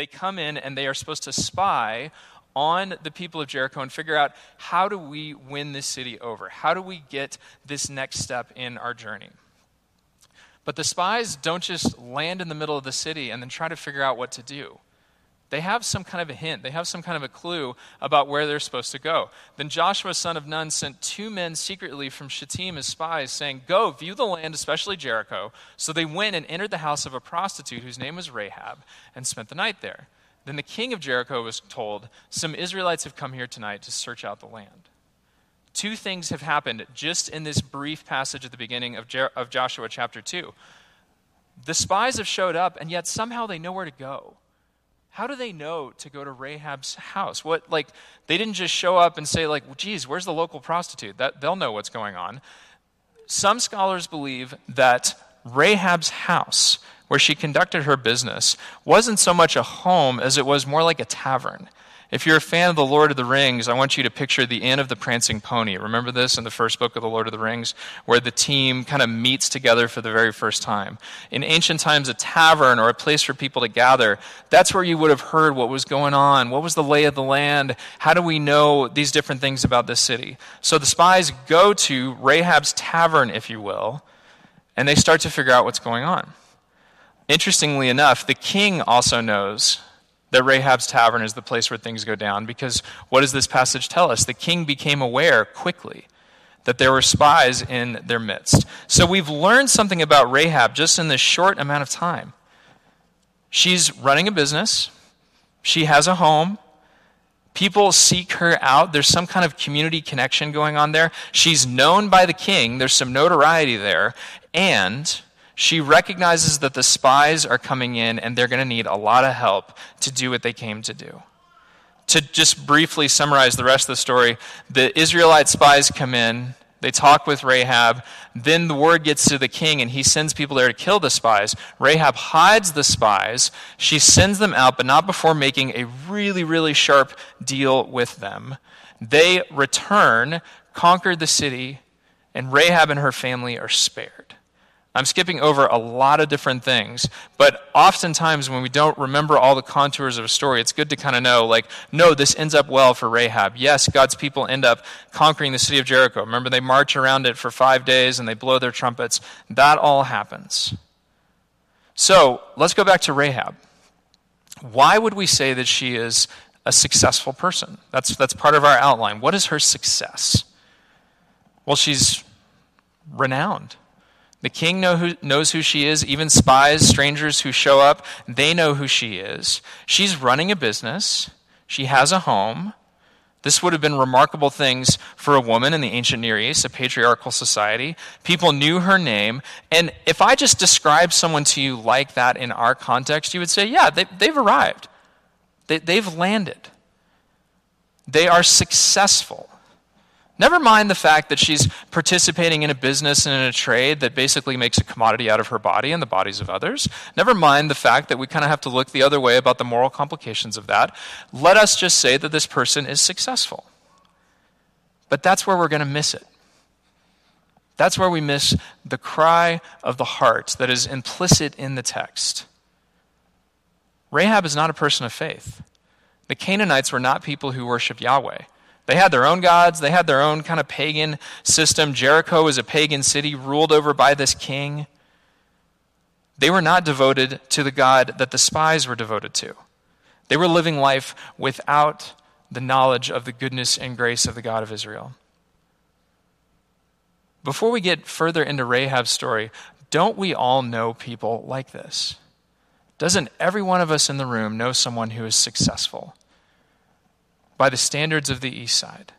They come in and they are supposed to spy on the people of Jericho and figure out how do we win this city over? How do we get this next step in our journey? But the spies don't just land in the middle of the city and then try to figure out what to do. They have some kind of a hint, they have some kind of a clue about where they're supposed to go. Then Joshua, son of Nun, sent two men secretly from Shittim as spies, saying, Go, view the land, especially Jericho. So they went and entered the house of a prostitute whose name was Rahab and spent the night there. Then the king of Jericho was told, Some Israelites have come here tonight to search out the land. Two things have happened just in this brief passage at the beginning of, Jer- of Joshua chapter 2. The spies have showed up, and yet somehow they know where to go. How do they know to go to Rahab's house? What, like, they didn't just show up and say, like, well, geez, where's the local prostitute? That, they'll know what's going on. Some scholars believe that Rahab's house where she conducted her business wasn't so much a home as it was more like a tavern. If you're a fan of The Lord of the Rings, I want you to picture the Inn of the Prancing Pony. Remember this in the first book of The Lord of the Rings, where the team kind of meets together for the very first time. In ancient times, a tavern or a place for people to gather, that's where you would have heard what was going on. What was the lay of the land? How do we know these different things about this city? So the spies go to Rahab's tavern, if you will, and they start to figure out what's going on. Interestingly enough, the king also knows that Rahab's tavern is the place where things go down because what does this passage tell us? The king became aware quickly that there were spies in their midst. So we've learned something about Rahab just in this short amount of time. She's running a business, she has a home. People seek her out. There's some kind of community connection going on there. She's known by the king. There's some notoriety there. And she recognizes that the spies are coming in and they're going to need a lot of help to do what they came to do. To just briefly summarize the rest of the story, the Israelite spies come in, they talk with Rahab, then the word gets to the king and he sends people there to kill the spies. Rahab hides the spies, she sends them out, but not before making a really, really sharp deal with them. They return, conquer the city, and Rahab and her family are spared. I'm skipping over a lot of different things, but oftentimes when we don't remember all the contours of a story, it's good to kind of know, like, no, this ends up well for Rahab. Yes, God's people end up conquering the city of Jericho. Remember, they march around it for five days and they blow their trumpets. That all happens. So let's go back to Rahab. Why would we say that she is a successful person? That's, that's part of our outline. What is her success? Well, she's renowned. The king know who, knows who she is. Even spies, strangers who show up, they know who she is. She's running a business. She has a home. This would have been remarkable things for a woman in the ancient Near East, a patriarchal society. People knew her name. And if I just describe someone to you like that in our context, you would say, yeah, they, have arrived. They, they've landed. They are successful. Never mind the fact that she's participating in a business and in a trade that basically makes a commodity out of her body and the bodies of others. Never mind the fact that we kind of have to look the other way about the moral complications of that. Let us just say that this person is successful. But that's where we're going to miss it. That's where we miss the cry of the heart that is implicit in the text. Rahab is not a person of faith. The Canaanites were not people who worshiped Yahweh. They had their own gods, they had their own kind of pagan system. Jericho was a pagan city ruled over by this king. They were not devoted to the God that the spies were devoted to. They were living life without the knowledge of the goodness and grace of the God of Israel. Before we get further into Rahab's story, don't we all know people like this? Doesn't every one of us in the room know someone who is successful? By the standards of the East Side.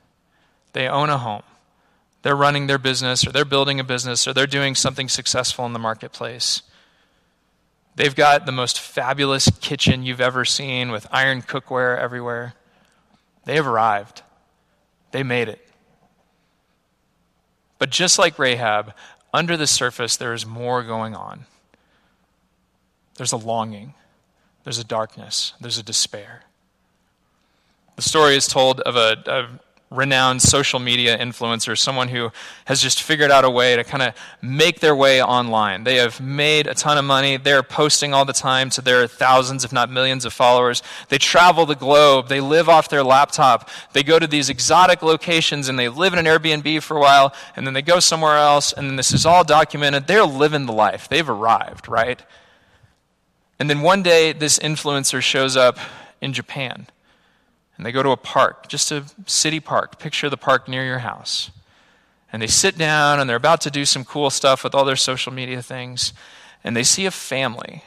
They own a home. They're running their business, or they're building a business, or they're doing something successful in the marketplace. They've got the most fabulous kitchen you've ever seen with iron cookware everywhere. They have arrived. They made it. But just like Rahab, under the surface, there is more going on. There's a longing, there's a darkness, there's a despair. The story is told of a, a renowned social media influencer, someone who has just figured out a way to kind of make their way online. They have made a ton of money. They're posting all the time to their thousands, if not millions, of followers. They travel the globe. They live off their laptop. They go to these exotic locations and they live in an Airbnb for a while, and then they go somewhere else, and then this is all documented. They're living the life. They've arrived, right? And then one day, this influencer shows up in Japan and they go to a park, just a city park. Picture the park near your house. And they sit down and they're about to do some cool stuff with all their social media things. And they see a family,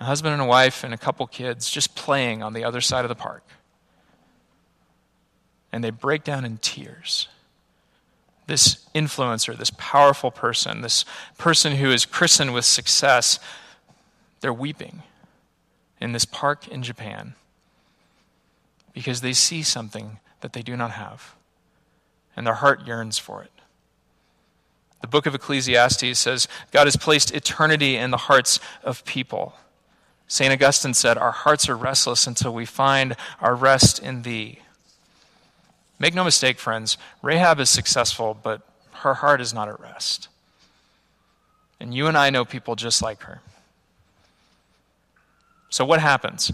a husband and a wife and a couple kids, just playing on the other side of the park. And they break down in tears. This influencer, this powerful person, this person who is christened with success, they're weeping in this park in Japan because they see something that they do not have, and their heart yearns for it. The book of Ecclesiastes says God has placed eternity in the hearts of people. St. Augustine said, Our hearts are restless until we find our rest in thee. Make no mistake, friends, Rahab is successful, but her heart is not at rest. And you and I know people just like her. So, what happens?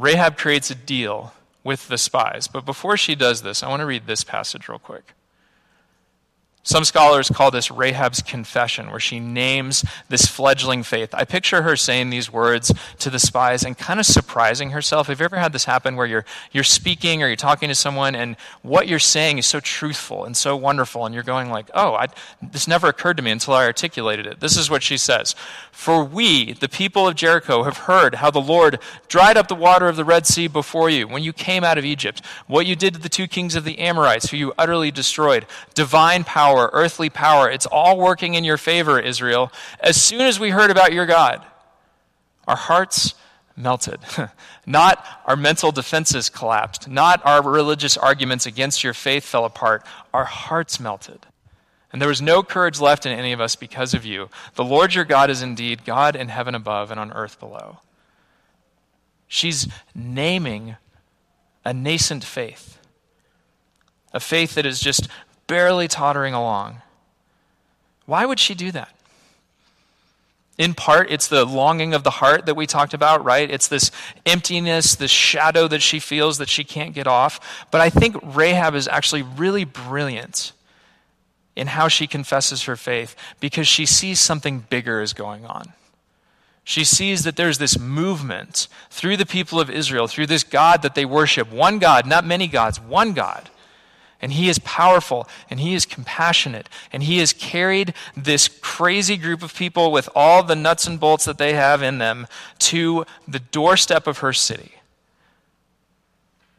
Rahab creates a deal with the spies. But before she does this, I want to read this passage real quick. Some scholars call this Rahab's confession, where she names this fledgling faith. I picture her saying these words to the spies and kind of surprising herself. Have you ever had this happen where you're, you're speaking or you're talking to someone and what you're saying is so truthful and so wonderful, and you're going like, oh, I, this never occurred to me until I articulated it. This is what she says. For we, the people of Jericho, have heard how the Lord dried up the water of the Red Sea before you when you came out of Egypt, what you did to the two kings of the Amorites, who you utterly destroyed, divine power power, earthly power. It's all working in your favor, Israel. As soon as we heard about your God, our hearts melted. not our mental defenses collapsed. Not our religious arguments against your faith fell apart. Our hearts melted. And there was no courage left in any of us because of you. The Lord your God is indeed God in heaven above and on earth below. She's naming a nascent faith, a faith that is just barely tottering along. Why would she do that? In part, it's the longing of the heart that we talked about, right? It's this emptiness, this shadow that she feels that she can't get off. But I think Rahab is actually really brilliant in how she confesses her faith because she sees something bigger is going on. She sees that there's this movement through the people of Israel, through this God that they worship. One God, not many gods, one God and he is powerful and he is compassionate and he has carried this crazy group of people with all the nuts and bolts that they have in them to the doorstep of her city.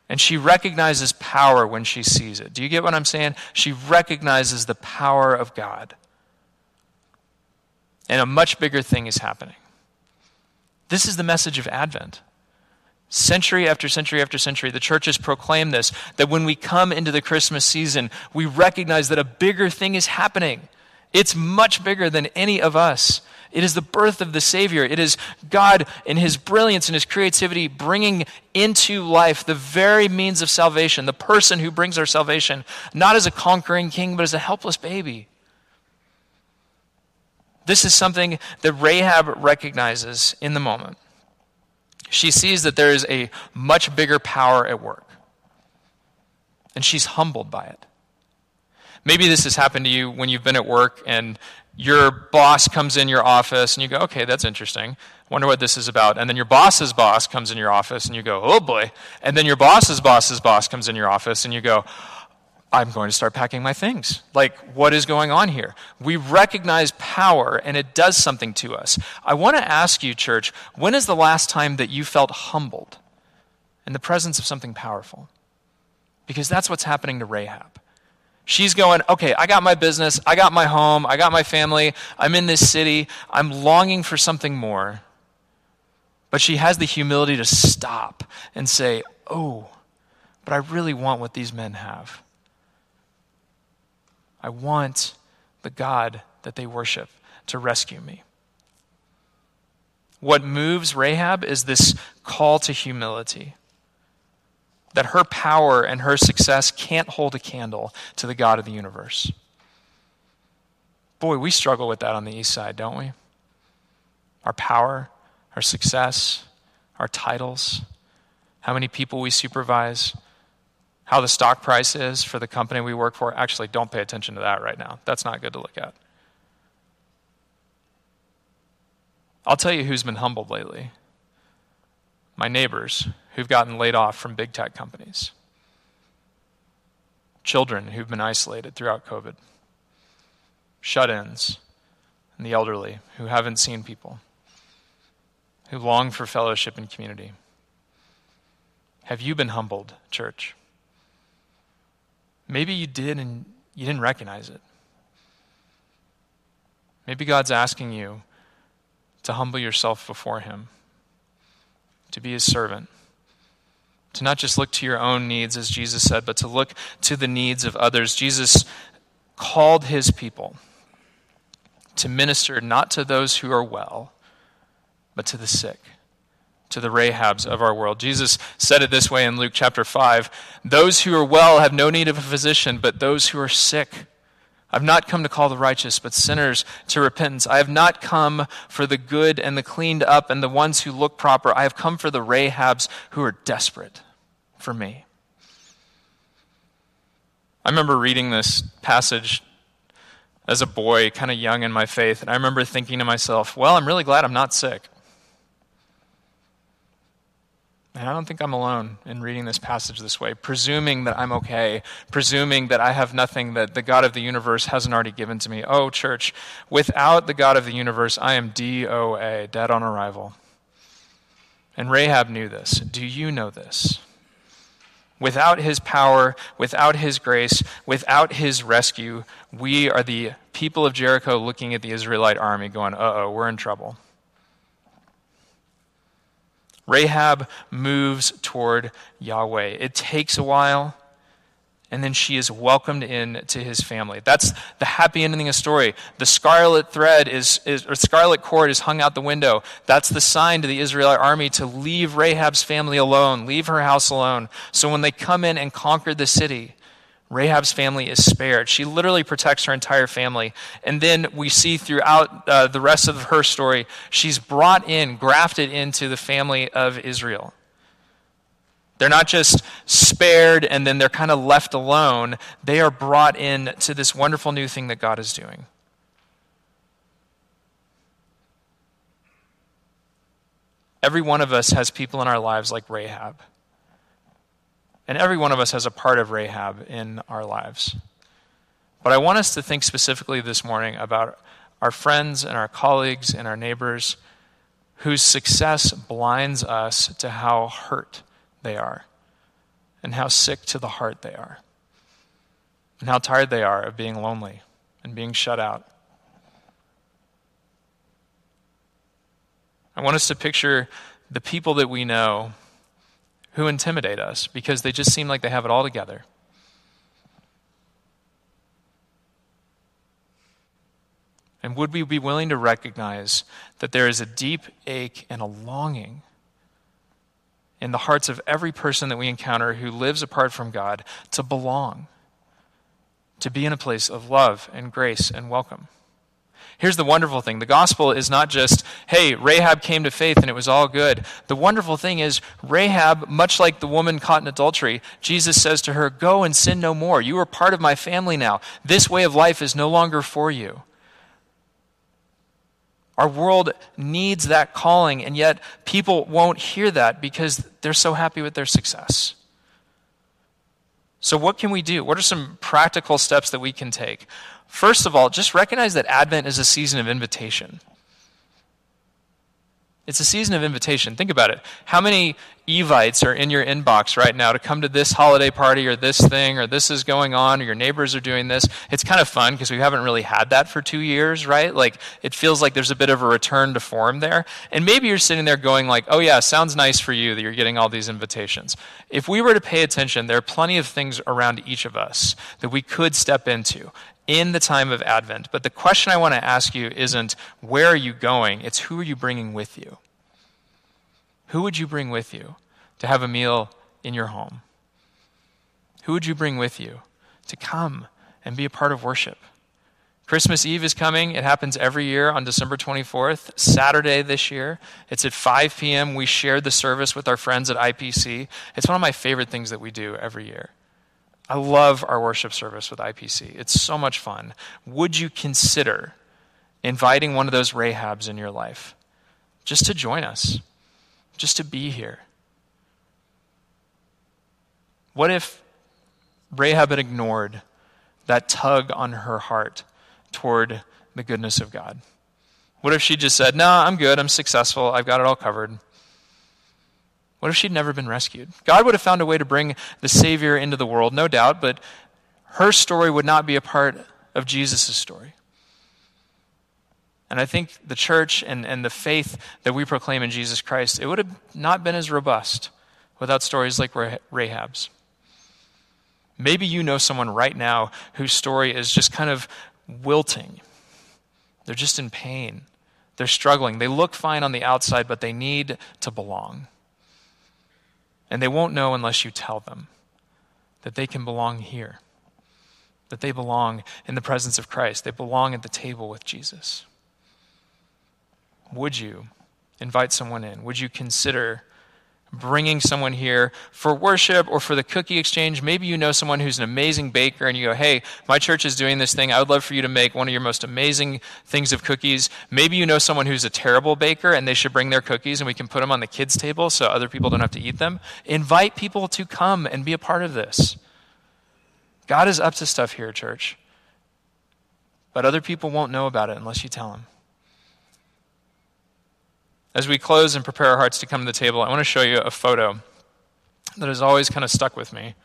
And she recognizes power when she sees it. Do you get what I'm saying? She recognizes the power of God. And a much bigger thing is happening. This is the message of Advent. Century after century after century, the churches proclaim this that when we come into the Christmas season, we recognize that a bigger thing is happening. It's much bigger than any of us. It is the birth of the Savior. It is God, in His brilliance and His creativity, bringing into life the very means of salvation, the person who brings our salvation, not as a conquering king, but as a helpless baby. This is something that Rahab recognizes in the moment she sees that there is a much bigger power at work. And she's humbled by it. Maybe this has happened to you when you've been at work and your boss comes in your office and you go, okay, that's interesting. Wonder what this is about. And then your boss's boss comes in your office and you go, oh boy. And then your boss's boss's boss comes in your office and you go, I'm going to start packing my things. Like, what is going on here? We recognize power and it does something to us. I want to ask you, church, when is the last time that you felt humbled in the presence of something powerful? Because that's what's happening to Rahab. She's going, okay, I got my business, I got my home, I got my family, I'm in this city, I'm longing for something more. But she has the humility to stop and say, oh, but I really want what these men have. I want the God that they worship to rescue me. What moves Rahab is this call to humility. that her power and her success can't hold a candle to the God of the universe. Boy, we struggle with that on the east side, don't we? Our power, our success, our titles, how many people we supervise, how the stock price is for the company we work for. Actually, don't pay attention to that right now. That's not good to look at. I'll tell you who's been humbled lately my neighbors who've gotten laid off from big tech companies, children who've been isolated throughout COVID, shut ins, and the elderly who haven't seen people, who long for fellowship and community. Have you been humbled, church? Maybe you did and you didn't recognize it. Maybe God's asking you to humble yourself before Him, to be His servant, to not just look to your own needs, as Jesus said, but to look to the needs of others. Jesus called His people to minister not to those who are well, but to the sick, to the Rahabs of our world. Jesus said it this way in Luke chapter 5 Those who are well have no need of a physician, but those who are sick. I've not come to call the righteous, but sinners to repentance. I have not come for the good and the cleaned up and the ones who look proper. I have come for the Rahabs who are desperate for me. I remember reading this passage as a boy, kind of young in my faith, and I remember thinking to myself, well, I'm really glad I'm not sick. And I don't think I'm alone in reading this passage this way, presuming that I'm okay, presuming that I have nothing that the God of the universe hasn't already given to me. Oh, church, without the God of the universe, I am DOA, dead on arrival. And Rahab knew this. Do you know this? Without his power, without his grace, without his rescue, we are the people of Jericho looking at the Israelite army going, uh oh, we're in trouble. Rahab moves toward Yahweh. It takes a while, and then she is welcomed in to his family. That's the happy ending of the story. The scarlet thread is, is or scarlet cord is hung out the window. That's the sign to the Israelite army to leave Rahab's family alone, leave her house alone. So when they come in and conquer the city, Rahab's family is spared. She literally protects her entire family. And then we see throughout uh, the rest of her story, she's brought in, grafted into the family of Israel. They're not just spared and then they're kind of left alone. They are brought in to this wonderful new thing that God is doing. Every one of us has people in our lives like Rahab. And every one of us has a part of Rahab in our lives. But I want us to think specifically this morning about our friends and our colleagues and our neighbors whose success blinds us to how hurt they are and how sick to the heart they are and how tired they are of being lonely and being shut out. I want us to picture the people that we know who intimidate us because they just seem like they have it all together. And would we be willing to recognize that there is a deep ache and a longing in the hearts of every person that we encounter who lives apart from God to belong, to be in a place of love and grace and welcome? Here's the wonderful thing the gospel is not just, hey, Rahab came to faith and it was all good. The wonderful thing is, Rahab, much like the woman caught in adultery, Jesus says to her, Go and sin no more. You are part of my family now. This way of life is no longer for you. Our world needs that calling, and yet people won't hear that because they're so happy with their success. So, what can we do? What are some practical steps that we can take? First of all, just recognize that Advent is a season of invitation. It's a season of invitation. Think about it. How many Evites are in your inbox right now to come to this holiday party or this thing or this is going on or your neighbors are doing this? It's kind of fun because we haven't really had that for two years, right? Like it feels like there's a bit of a return to form there. And maybe you're sitting there going like, oh yeah, sounds nice for you that you're getting all these invitations. If we were to pay attention, there are plenty of things around each of us that we could step into in the time of Advent. But the question I want to ask you isn't where are you going, it's who are you bringing with you? Who would you bring with you to have a meal in your home? Who would you bring with you to come and be a part of worship? Christmas Eve is coming. It happens every year on December 24th, Saturday this year. It's at 5 p.m. We shared the service with our friends at IPC. It's one of my favorite things that we do every year. I love our worship service with IPC. It's so much fun. Would you consider inviting one of those Rahabs in your life just to join us, just to be here? What if Rahab had ignored that tug on her heart toward the goodness of God? What if she just said, No, nah, I'm good, I'm successful, I've got it all covered? What if she'd never been rescued? God would have found a way to bring the Savior into the world, no doubt, but her story would not be a part of Jesus' story. And I think the church and, and the faith that we proclaim in Jesus Christ, it would have not been as robust without stories like Rahab's. Maybe you know someone right now whose story is just kind of wilting. They're just in pain. They're struggling. They look fine on the outside, but they need to belong. And they won't know unless you tell them that they can belong here, that they belong in the presence of Christ, they belong at the table with Jesus. Would you invite someone in? Would you consider bringing someone here for worship or for the cookie exchange. Maybe you know someone who's an amazing baker and you go, hey, my church is doing this thing. I would love for you to make one of your most amazing things of cookies. Maybe you know someone who's a terrible baker and they should bring their cookies and we can put them on the kids' table so other people don't have to eat them. Invite people to come and be a part of this. God is up to stuff here, church. But other people won't know about it unless you tell them. As we close and prepare our hearts to come to the table, I want to show you a photo that has always kind of stuck with me.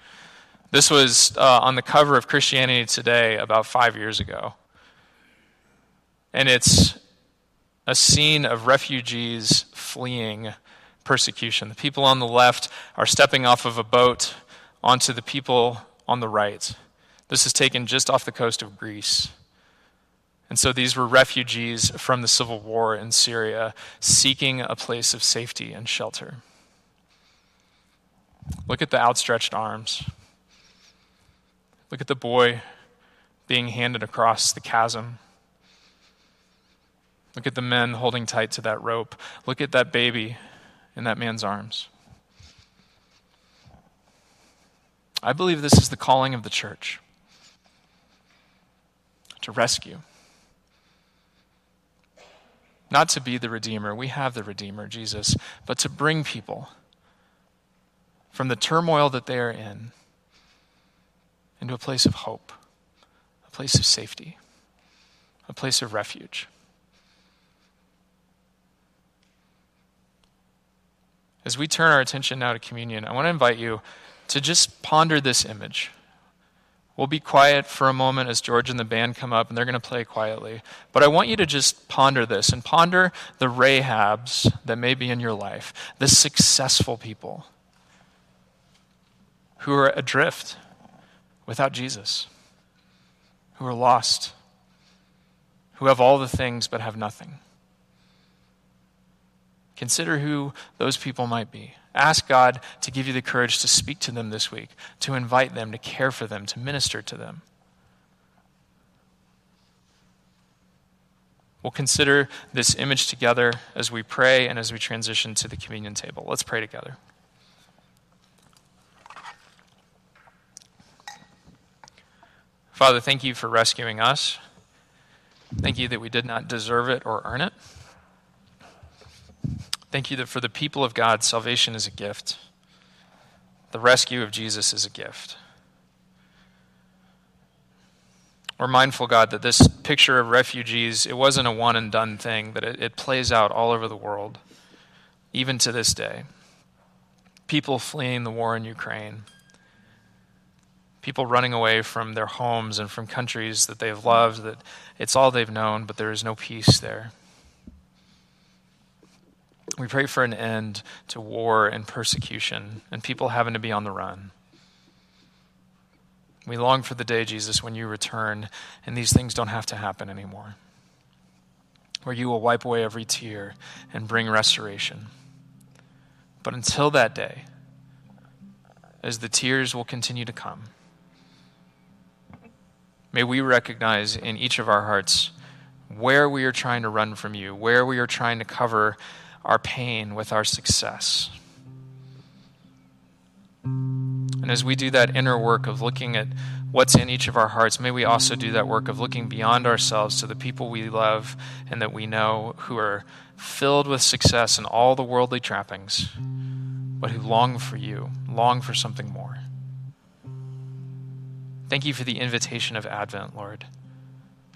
This was uh, on the cover of Christianity Today about five years ago. And it's a scene of refugees fleeing persecution. The people on the left are stepping off of a boat onto the people on the right. This is taken just off the coast of Greece. And so these were refugees from the civil war in Syria seeking a place of safety and shelter. Look at the outstretched arms. Look at the boy being handed across the chasm. Look at the men holding tight to that rope. Look at that baby in that man's arms. I believe this is the calling of the church to rescue. Not to be the Redeemer, we have the Redeemer, Jesus, but to bring people from the turmoil that they are in into a place of hope, a place of safety, a place of refuge. As we turn our attention now to communion, I want to invite you to just ponder this image. We'll be quiet for a moment as George and the band come up, and they're going to play quietly. But I want you to just ponder this and ponder the Rahabs that may be in your life, the successful people who are adrift without Jesus, who are lost, who have all the things but have nothing. Consider who those people might be. Ask God to give you the courage to speak to them this week, to invite them, to care for them, to minister to them. We'll consider this image together as we pray and as we transition to the communion table. Let's pray together. Father, thank you for rescuing us. Thank you that we did not deserve it or earn it. Thank you that for the people of God, salvation is a gift. The rescue of Jesus is a gift. We're mindful, God, that this picture of refugees, it wasn't a one and done thing, but it, it plays out all over the world, even to this day. People fleeing the war in Ukraine, people running away from their homes and from countries that they've loved, that it's all they've known, but there is no peace there. We pray for an end to war and persecution and people having to be on the run. We long for the day, Jesus, when you return and these things don't have to happen anymore. Where you will wipe away every tear and bring restoration. But until that day, as the tears will continue to come. May we recognize in each of our hearts where we are trying to run from you, where we are trying to cover our pain with our success. And as we do that inner work of looking at what's in each of our hearts, may we also do that work of looking beyond ourselves to the people we love and that we know who are filled with success and all the worldly trappings, but who long for you, long for something more. Thank you for the invitation of Advent, Lord,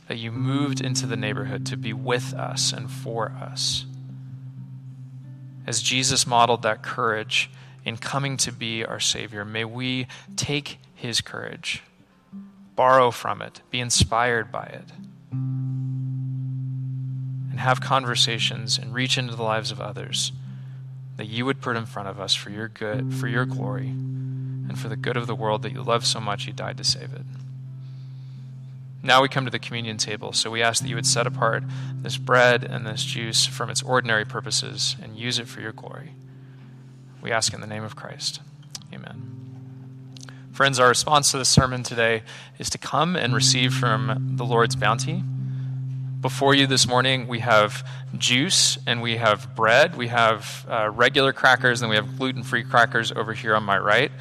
that you moved into the neighborhood to be with us and for us. As Jesus modeled that courage in coming to be our Savior, may we take his courage, borrow from it, be inspired by it, and have conversations and reach into the lives of others that you would put in front of us for your good, for your glory and for the good of the world that you love so much you died to save it. Now we come to the communion table, so we ask that you would set apart this bread and this juice from its ordinary purposes and use it for your glory. We ask in the name of Christ. Amen. Friends, our response to the sermon today is to come and receive from the Lord's bounty. Before you this morning, we have juice and we have bread. We have uh, regular crackers and we have gluten free crackers over here on my right.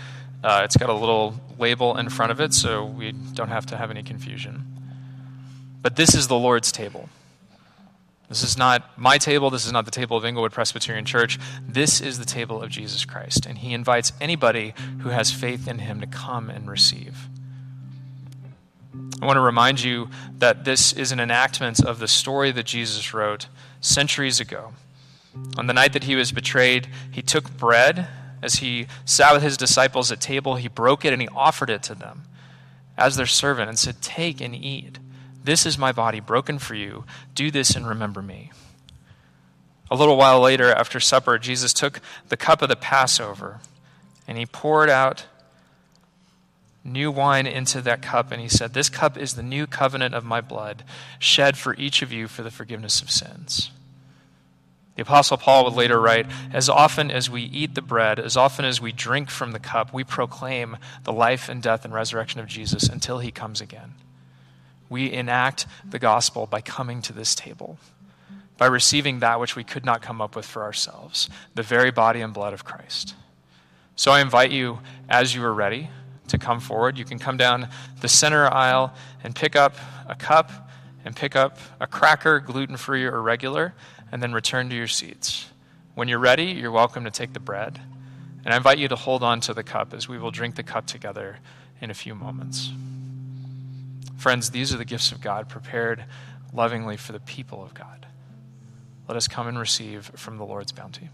Uh, it's got a little label in front of it, so we don't have to have any confusion. But this is the Lord's table. This is not my table. This is not the table of Inglewood Presbyterian Church. This is the table of Jesus Christ. And he invites anybody who has faith in him to come and receive. I want to remind you that this is an enactment of the story that Jesus wrote centuries ago. On the night that he was betrayed, he took bread as he sat with his disciples at table, he broke it and he offered it to them as their servant and said, Take and eat. This is my body broken for you. Do this and remember me. A little while later, after supper, Jesus took the cup of the Passover and he poured out new wine into that cup and he said, This cup is the new covenant of my blood, shed for each of you for the forgiveness of sins. The Apostle Paul would later write As often as we eat the bread, as often as we drink from the cup, we proclaim the life and death and resurrection of Jesus until he comes again. We enact the gospel by coming to this table, by receiving that which we could not come up with for ourselves the very body and blood of Christ. So I invite you, as you are ready, to come forward. You can come down the center aisle and pick up a cup and pick up a cracker, gluten free or regular and then return to your seats. When you're ready, you're welcome to take the bread. And I invite you to hold on to the cup as we will drink the cup together in a few moments. Friends, these are the gifts of God prepared lovingly for the people of God. Let us come and receive from the Lord's bounty.